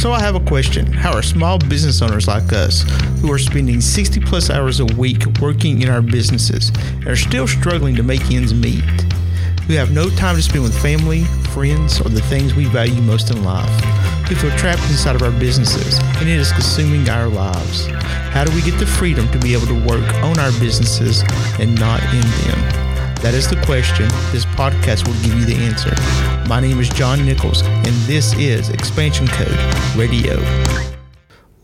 So I have a question. How are small business owners like us, who are spending 60 plus hours a week working in our businesses and are still struggling to make ends meet, who have no time to spend with family, friends, or the things we value most in life, who feel trapped inside of our businesses and it is consuming our lives? How do we get the freedom to be able to work on our businesses and not in them? That is the question. This podcast will give you the answer. My name is John Nichols, and this is Expansion Code Radio.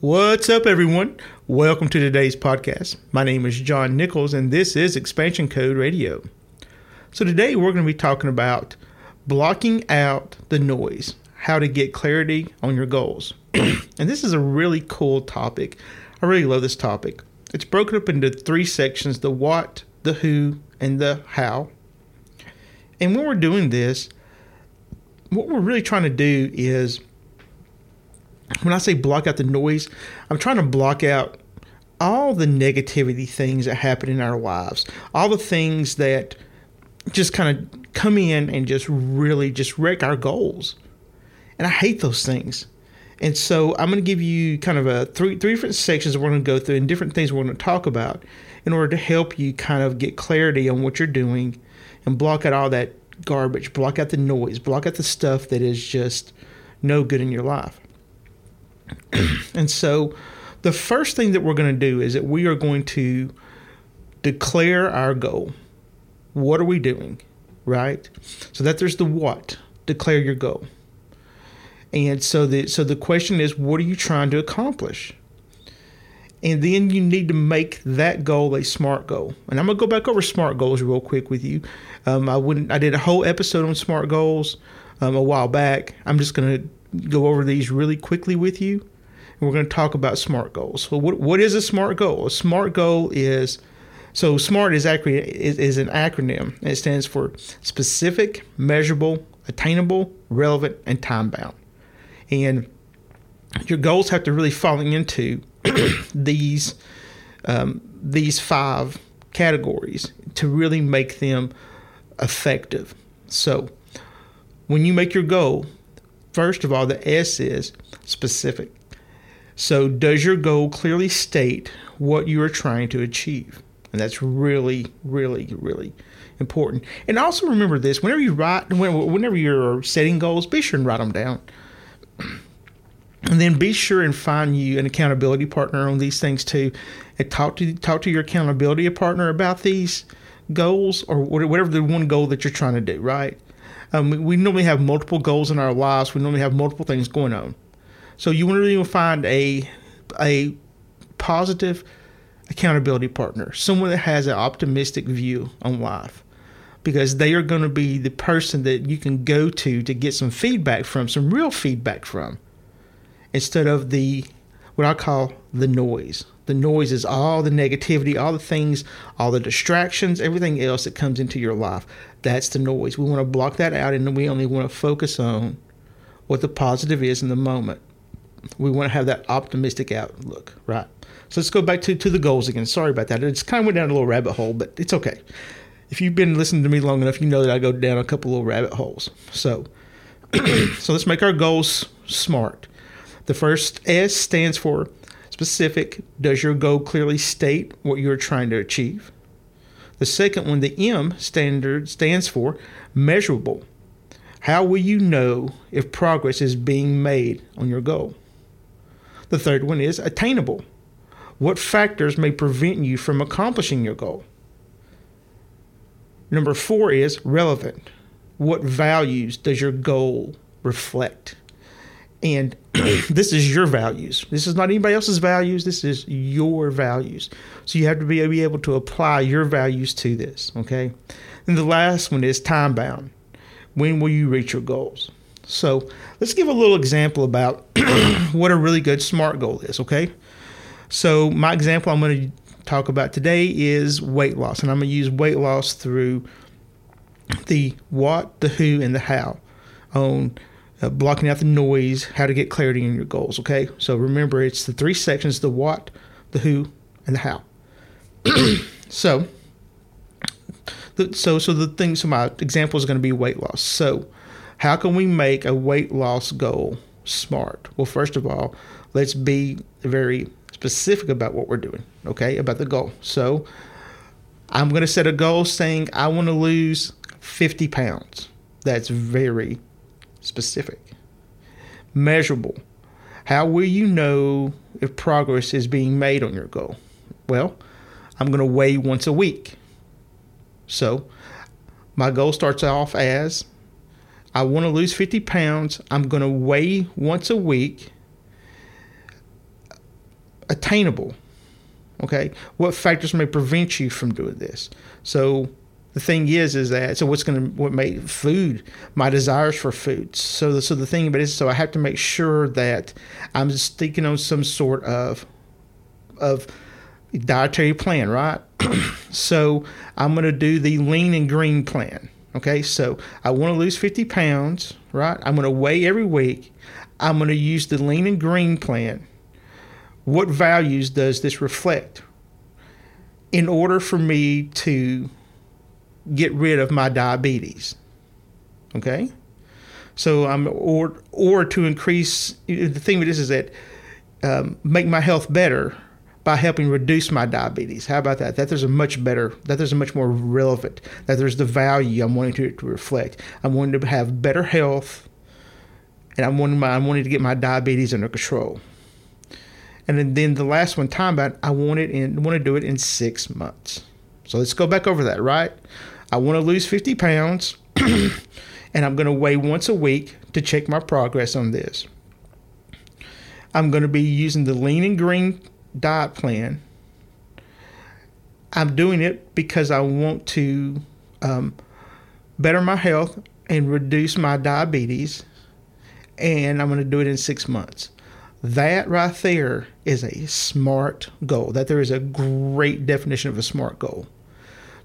What's up, everyone? Welcome to today's podcast. My name is John Nichols, and this is Expansion Code Radio. So, today we're going to be talking about blocking out the noise, how to get clarity on your goals. and this is a really cool topic. I really love this topic. It's broken up into three sections the what, the who, and the how. And when we're doing this, what we're really trying to do is when I say block out the noise, I'm trying to block out all the negativity things that happen in our lives, all the things that just kind of come in and just really just wreck our goals. And I hate those things. And so I'm going to give you kind of a three three different sections we're going to go through and different things we're going to talk about in order to help you kind of get clarity on what you're doing and block out all that garbage, block out the noise, block out the stuff that is just no good in your life. and so the first thing that we're going to do is that we are going to declare our goal. What are we doing? Right? So that there's the what. Declare your goal. And so the so the question is what are you trying to accomplish? And then you need to make that goal a SMART goal. And I'm gonna go back over SMART goals real quick with you. Um, I wouldn't. I did a whole episode on SMART goals um, a while back. I'm just gonna go over these really quickly with you, and we're gonna talk about SMART goals. So what what is a SMART goal? A SMART goal is so SMART is actually is, is an acronym. It stands for specific, measurable, attainable, relevant, and time bound. And your goals have to really fall into these um, these five categories to really make them effective. So, when you make your goal, first of all, the S is specific. So, does your goal clearly state what you are trying to achieve? And that's really, really, really important. And also remember this: whenever you write, whenever you're setting goals, be sure and write them down. And then be sure and find you an accountability partner on these things too, and talk to talk to your accountability partner about these goals or whatever the one goal that you're trying to do. Right? Um, we normally have multiple goals in our lives. We normally have multiple things going on. So you want to really find a a positive accountability partner, someone that has an optimistic view on life because they are going to be the person that you can go to to get some feedback from, some real feedback from instead of the what I call the noise. The noise is all the negativity, all the things, all the distractions, everything else that comes into your life. That's the noise. We want to block that out and we only want to focus on what the positive is in the moment. We want to have that optimistic outlook, right? So let's go back to, to the goals again. Sorry about that. It's kind of went down a little rabbit hole, but it's okay. If you've been listening to me long enough, you know that I go down a couple little rabbit holes. So, so let's make our goals smart. The first S stands for specific. Does your goal clearly state what you're trying to achieve? The second one, the M standard stands for measurable. How will you know if progress is being made on your goal? The third one is attainable. What factors may prevent you from accomplishing your goal? Number four is relevant. What values does your goal reflect? And this is your values. This is not anybody else's values. This is your values. So you have to be, be able to apply your values to this. Okay. And the last one is time bound. When will you reach your goals? So let's give a little example about what a really good SMART goal is. Okay. So my example I'm going to talk about today is weight loss, and I'm going to use weight loss through the what, the who, and the how on uh, blocking out the noise, how to get clarity in your goals. Okay, so remember it's the three sections: the what, the who, and the how. so, the, so so the thing. So my example is going to be weight loss. So, how can we make a weight loss goal smart? Well, first of all, let's be very specific about what we're doing, okay, about the goal. So I'm going to set a goal saying I want to lose 50 pounds. That's very specific. Measurable. How will you know if progress is being made on your goal? Well, I'm going to weigh once a week. So my goal starts off as I want to lose 50 pounds. I'm going to weigh once a week. Attainable. Okay. What factors may prevent you from doing this? So the thing is, is that so what's going to what make food my desires for food. So the, so the thing about it is, so I have to make sure that I'm sticking on some sort of of dietary plan, right? so I'm going to do the lean and green plan. Okay, so I want to lose 50 pounds, right? I'm going to weigh every week. I'm going to use the lean and green plan. What values does this reflect? In order for me to get rid of my diabetes, okay? So I'm or or to increase the thing with this is that um, make my health better by helping reduce my diabetes. How about that? That there's a much better, that there's a much more relevant, that there's the value I'm wanting to, to reflect. I'm wanting to have better health, and I'm wanting my, I'm wanting to get my diabetes under control. And then, then the last one, time about I want it in, want to do it in six months. So let's go back over that, right? I want to lose 50 pounds, and I'm going to weigh once a week to check my progress on this. I'm going to be using the lean and green diet plan. I'm doing it because I want to um, better my health and reduce my diabetes, and I'm going to do it in six months. That right there is a smart goal. That there is a great definition of a smart goal.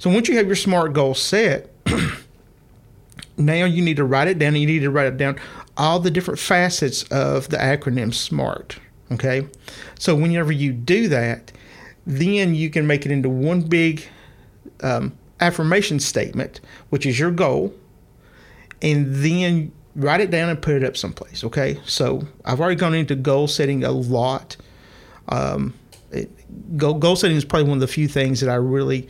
So once you have your smart goal set, now you need to write it down. You need to write it down all the different facets of the acronym SMART. Okay. So whenever you do that, then you can make it into one big um, affirmation statement, which is your goal, and then write it down and put it up someplace. Okay. So I've already gone into goal setting a lot. Um, it, goal, goal setting is probably one of the few things that I really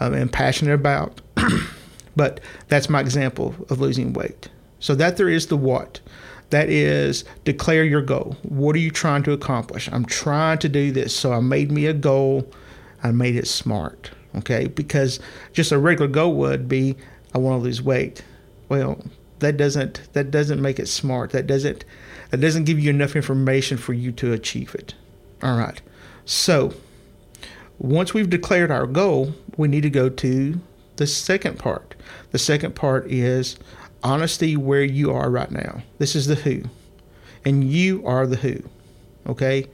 um, am passionate about. but that's my example of losing weight. So that there is the what. That is declare your goal. What are you trying to accomplish? I'm trying to do this. So I made me a goal. I made it smart. Okay. Because just a regular goal would be I want to lose weight. Well, that doesn't that doesn't make it smart. That doesn't that doesn't give you enough information for you to achieve it. All right. So once we've declared our goal, we need to go to the second part. The second part is honesty where you are right now. This is the who. And you are the who. Okay?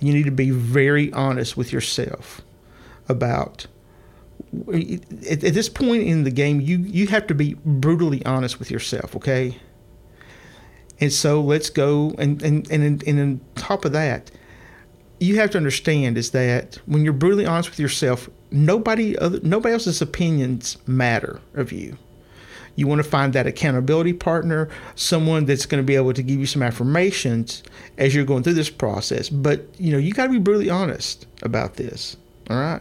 You need to be very honest with yourself about at, this point in the game you you have to be brutally honest with yourself, okay? And so let's go and and and, and on top of that, you have to understand is that when you're brutally honest with yourself, nobody other nobody else's opinions matter of you. You want to find that accountability partner, someone that's going to be able to give you some affirmations as you're going through this process. But, you know, you got to be brutally honest about this. All right.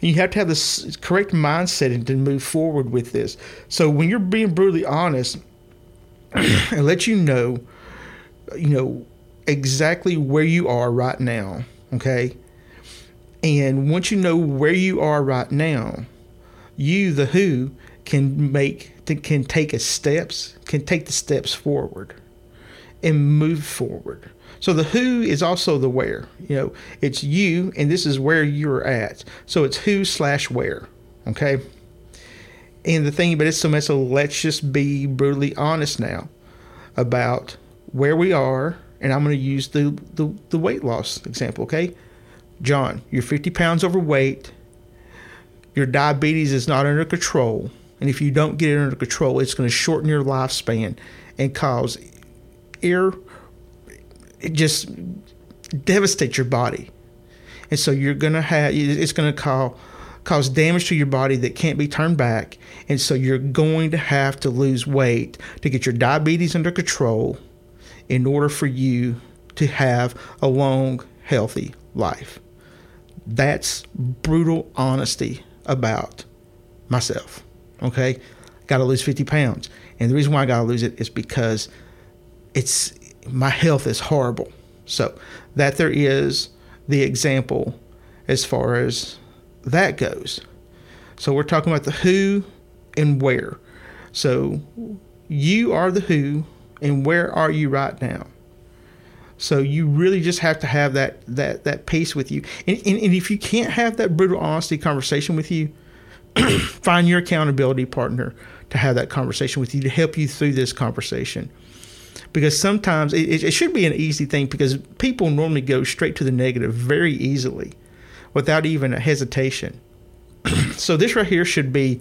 And you have to have the correct mindset and to move forward with this. So when you're being brutally honest, and let you know, you know, exactly where you are right now. Okay. And once you know where you are right now, you, the who, can make can take a steps can take the steps forward and move forward. So the who is also the where. You know, it's you, and this is where you're at. So it's who slash where. Okay. And the thing about it, so, so let's just be brutally honest now about where we are. And I'm going to use the, the, the weight loss example. Okay. John, you're 50 pounds overweight. Your diabetes is not under control and if you don't get it under control, it's going to shorten your lifespan and cause ear, it just devastate your body. And so you're going to have, it's going to cause, cause damage to your body that can't be turned back. And so you're going to have to lose weight to get your diabetes under control in order for you to have a long, healthy life. That's brutal honesty about myself. Okay? Got to lose 50 pounds. And the reason why I got to lose it is because it's my health is horrible. So, that there is the example as far as that goes. So, we're talking about the who and where. So, you are the who, and where are you right now? So you really just have to have that that that pace with you. And, and, and if you can't have that brutal honesty conversation with you, find your accountability partner to have that conversation with you to help you through this conversation. Because sometimes it, it should be an easy thing because people normally go straight to the negative very easily without even a hesitation. so this right here should be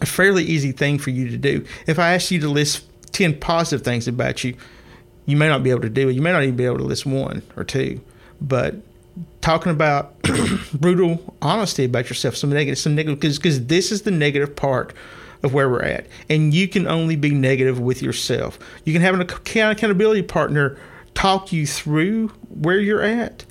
a fairly easy thing for you to do. If I ask you to list 10 positive things about you, you may not be able to do it. You may not even be able to list one or two. But talking about brutal honesty about yourself, some negative, some negative, because this is the negative part of where we're at, and you can only be negative with yourself. You can have an accountability partner talk you through where you're at,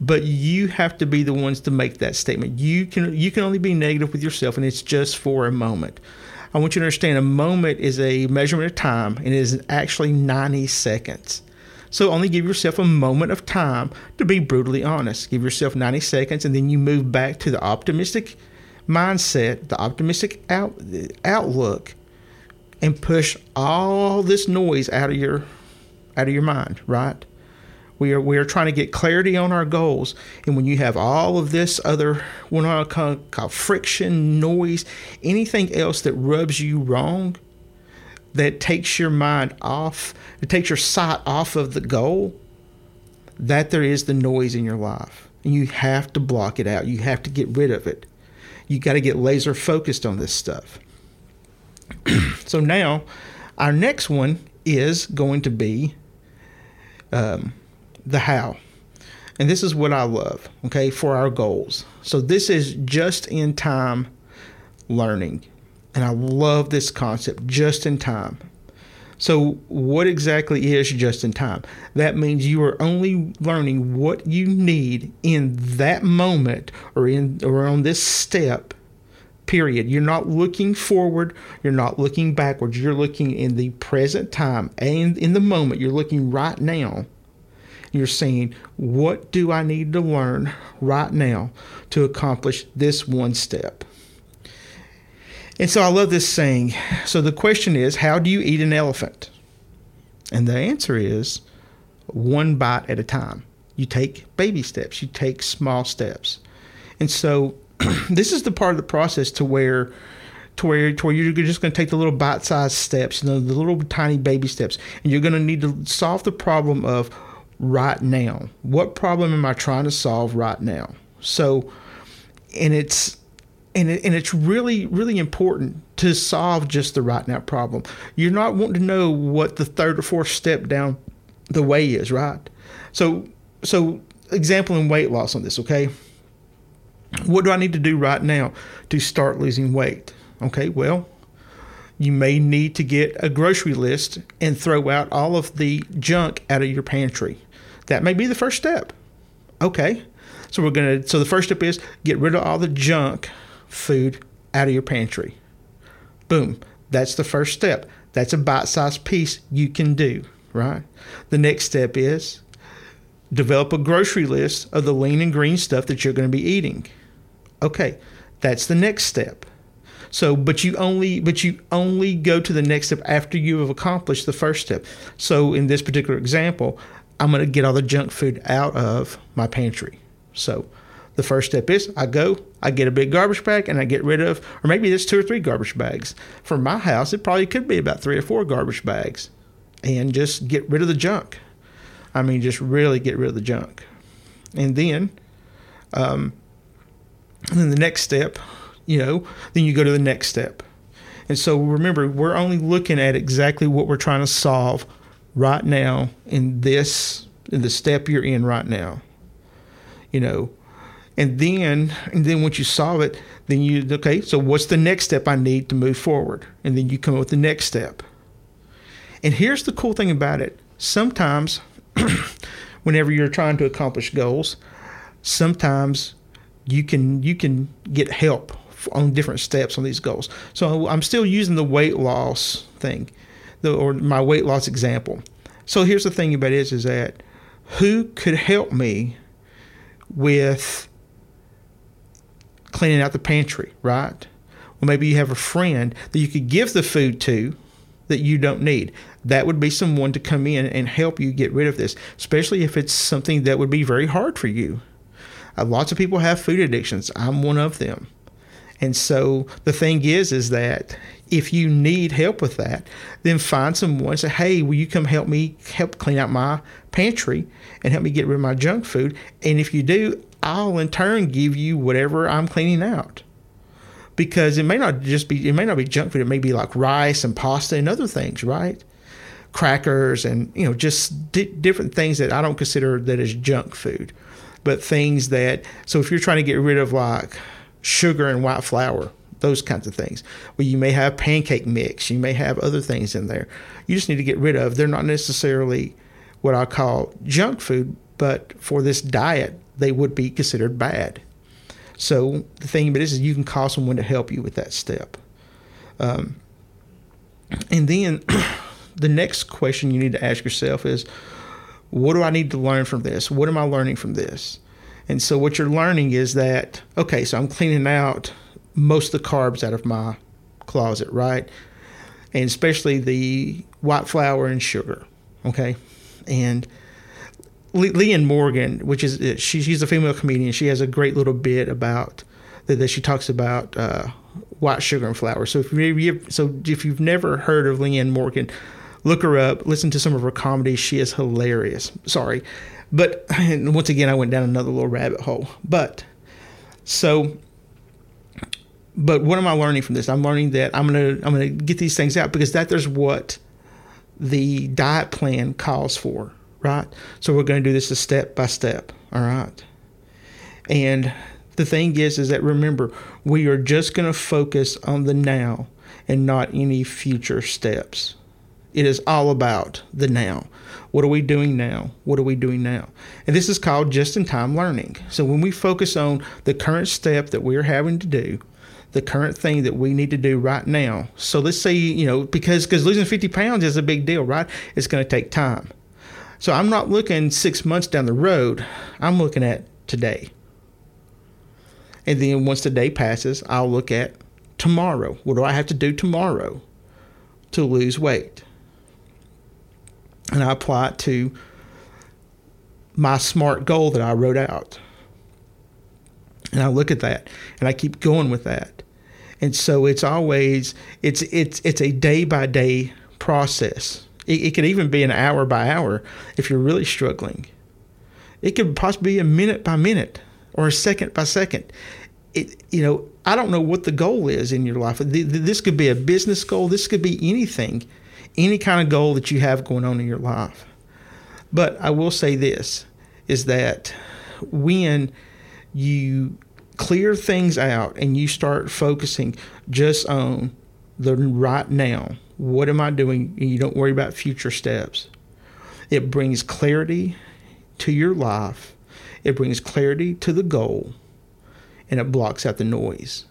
but you have to be the ones to make that statement. You can you can only be negative with yourself, and it's just for a moment. I want you to understand a moment is a measurement of time and it is actually 90 seconds. So only give yourself a moment of time to be brutally honest. Give yourself 90 seconds and then you move back to the optimistic mindset, the optimistic out, outlook and push all this noise out of your out of your mind, right? We are we are trying to get clarity on our goals, and when you have all of this other what I call, call friction, noise, anything else that rubs you wrong, that takes your mind off, it takes your sight off of the goal. That there is the noise in your life, and you have to block it out. You have to get rid of it. You got to get laser focused on this stuff. so now, our next one is going to be. Um, the how. And this is what I love, okay, for our goals. So this is just in time learning. And I love this concept, just in time. So, what exactly is just in time? That means you are only learning what you need in that moment or in or on this step. Period. You're not looking forward. You're not looking backwards. You're looking in the present time and in the moment. You're looking right now you're saying, What do I need to learn right now to accomplish this one step? And so I love this saying. So the question is, How do you eat an elephant? And the answer is one bite at a time. You take baby steps, you take small steps. And so this is the part of the process to where to where, to where you're just going to take the little bite-sized steps, you know, the little tiny baby steps, and you're going to need to solve the problem of right now? What problem am I trying to solve right now? So, and it's and it, and it's really really important to solve just the right now problem. You're not wanting to know what the third or fourth step down the way is, right? So so example in weight loss on this, okay? What do I need to do right now to start losing weight? Okay, well, you may need to get a grocery list and throw out all of the junk out of your pantry. That may be the first step. Okay. So we're going to so the first step is get rid of all the junk food out of your pantry. Boom. That's the first step. That's a bite-sized piece you can do, right? The next step is develop a grocery list of the lean and green stuff that you're going to be eating. Okay. That's the next step. So, but you only but you only go to the next step after you have accomplished the first step. So, in this particular example, I'm going to get all the junk food out of my pantry. So the first step is I go, I get a big garbage bag, and I get rid of, or maybe there's two or three garbage bags. For my house, it probably could be about three or four garbage bags, and just get rid of the junk. I mean, just really get rid of the junk. And then, um, and then the next step, you know, then you go to the next step. And so remember, we're only looking at exactly what we're trying to solve right now in this in the step you're in right now you know? And then and then once you solve it then you okay so what's the next step i need to move forward? And then you come up with the next step. And here's the cool thing about it. Sometimes, whenever you're trying to accomplish goals, sometimes you can you can get help on different steps on these goals. So I'm still using the weight loss thing, the, or my weight loss example. So here's the thing about it is, is that who could help me with cleaning out the pantry, right? Well, maybe you have a friend that you could give the food to that you don't need. That would be someone to come in and help you get rid of this, especially if it's something that would be very hard for you. Uh, lots of people have food addictions. I'm one of them. And so the thing is, is that if you need help with that, then find someone and say, "Hey, will you come help me help clean out my pantry and help me get rid of my junk food?" And if you do, I'll in turn give you whatever I'm cleaning out. Because it may not just be it may not be junk food. It may be like rice and pasta and other things, right? Crackers and you know just di- different things that I don't consider that as junk food, but things that. So if you're trying to get rid of like sugar and white flour, those kinds of things. Well, you may have pancake mix, you may have other things in there. You just need to get rid of. They're not necessarily what I call junk food, but for this diet, they would be considered bad. So the thing about it is, is you can call someone to help you with that step. Um, and then the next question you need to ask yourself is, what do I need to learn from this? What am I learning from this? And so what you're learning is that, okay, so I'm cleaning out most of the carbs out of my closet, right? And especially the white flour and sugar, okay? And Leanne Morgan, which is uh, she, she's a female comedian, she has a great little bit about that, that she talks about uh, white sugar and flour. So if you so if you've never heard of Leanne Morgan, look her up, listen to some of her comedy. She is hilarious. Sorry, but once again, I went down another little rabbit hole. But so, but what am I learning from this? I'm learning that I'm gonna I'm gonna get these things out because that there's what the diet plan calls for, right? So we're to do this a step by step, all right? And the thing is, is that remember, we are just to focus on the now and not any future steps. It is all about the now. What are we doing now? What are we doing now? And this is called just in time learning. So when we focus on the current step that we're having to do, the current thing that we need to do right now. So let's say, you know, because because losing 50 pounds is a big deal, right? It's going to take time. So I'm not looking six months down the road. I'm looking at today. And then once the day passes, I'll look at tomorrow. What do I have to do tomorrow to lose weight? And I apply it to my SMART goal that I wrote out. And I look at that and I keep going with that. And so it's always it's it's it's a day by day process. It, it could even be an hour by hour if you're really struggling. It could possibly be a minute by minute or a second by second. It, you know, I don't know what the goal is in your life. This could be a business goal. This could be anything any kind of goal that you have going on in your life. But I will say this is that when you clear things out and you start focusing just on the right now, what am I doing? And you don't worry about future steps. It brings clarity to your life, it brings clarity to the goal, and it blocks out the noise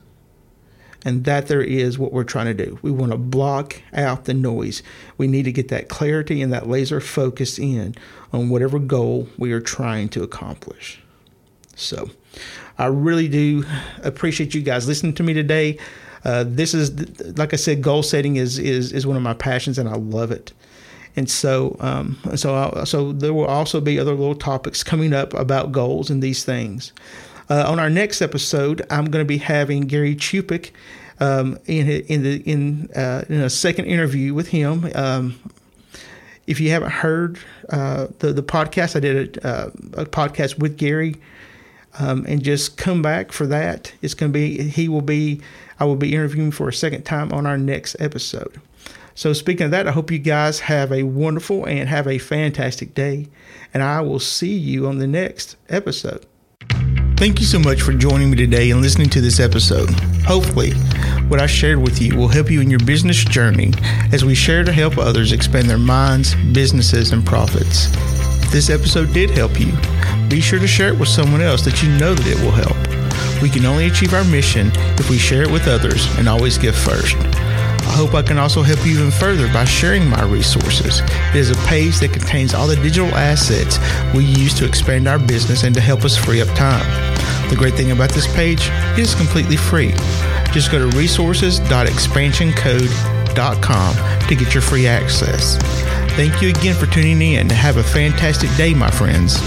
and that there is what we're trying to do. We want to block out the noise. We need to get that clarity and that laser focus in on whatever goal we are trying to accomplish. So, I really do appreciate you guys listening to me today. Uh, this is, like I said, goal setting is, is is one of my passions, and I love it. And so, um, so, I'll, so there will also be other little topics coming up about goals and these things. Uh, on our next episode, I'm going to be having Gary Chupik um, in in the in uh, in a second interview with him. Um, if you haven't heard uh, the the podcast, I did a, uh, a podcast with Gary, um, and just come back for that. It's going to be he will be I will be interviewing for a second time on our next episode. So speaking of that, I hope you guys have a wonderful and have a fantastic day, and I will see you on the next episode. Thank you so much for joining me today and listening to this episode. Hopefully, what I shared with you will help you in your business journey as we share to help others expand their minds, businesses, and profits. If this episode did help you, be sure to share it with someone else that you know that it will help. We can only achieve our mission if we share it with others and always give first. I hope I can also help you even further by sharing my resources. It is a page that contains all the digital assets we use to expand our business and to help us free up time. The great thing about this page is completely free. Just go to resources.expansioncode.com to get your free access. Thank you again for tuning in. And have a fantastic day, my friends.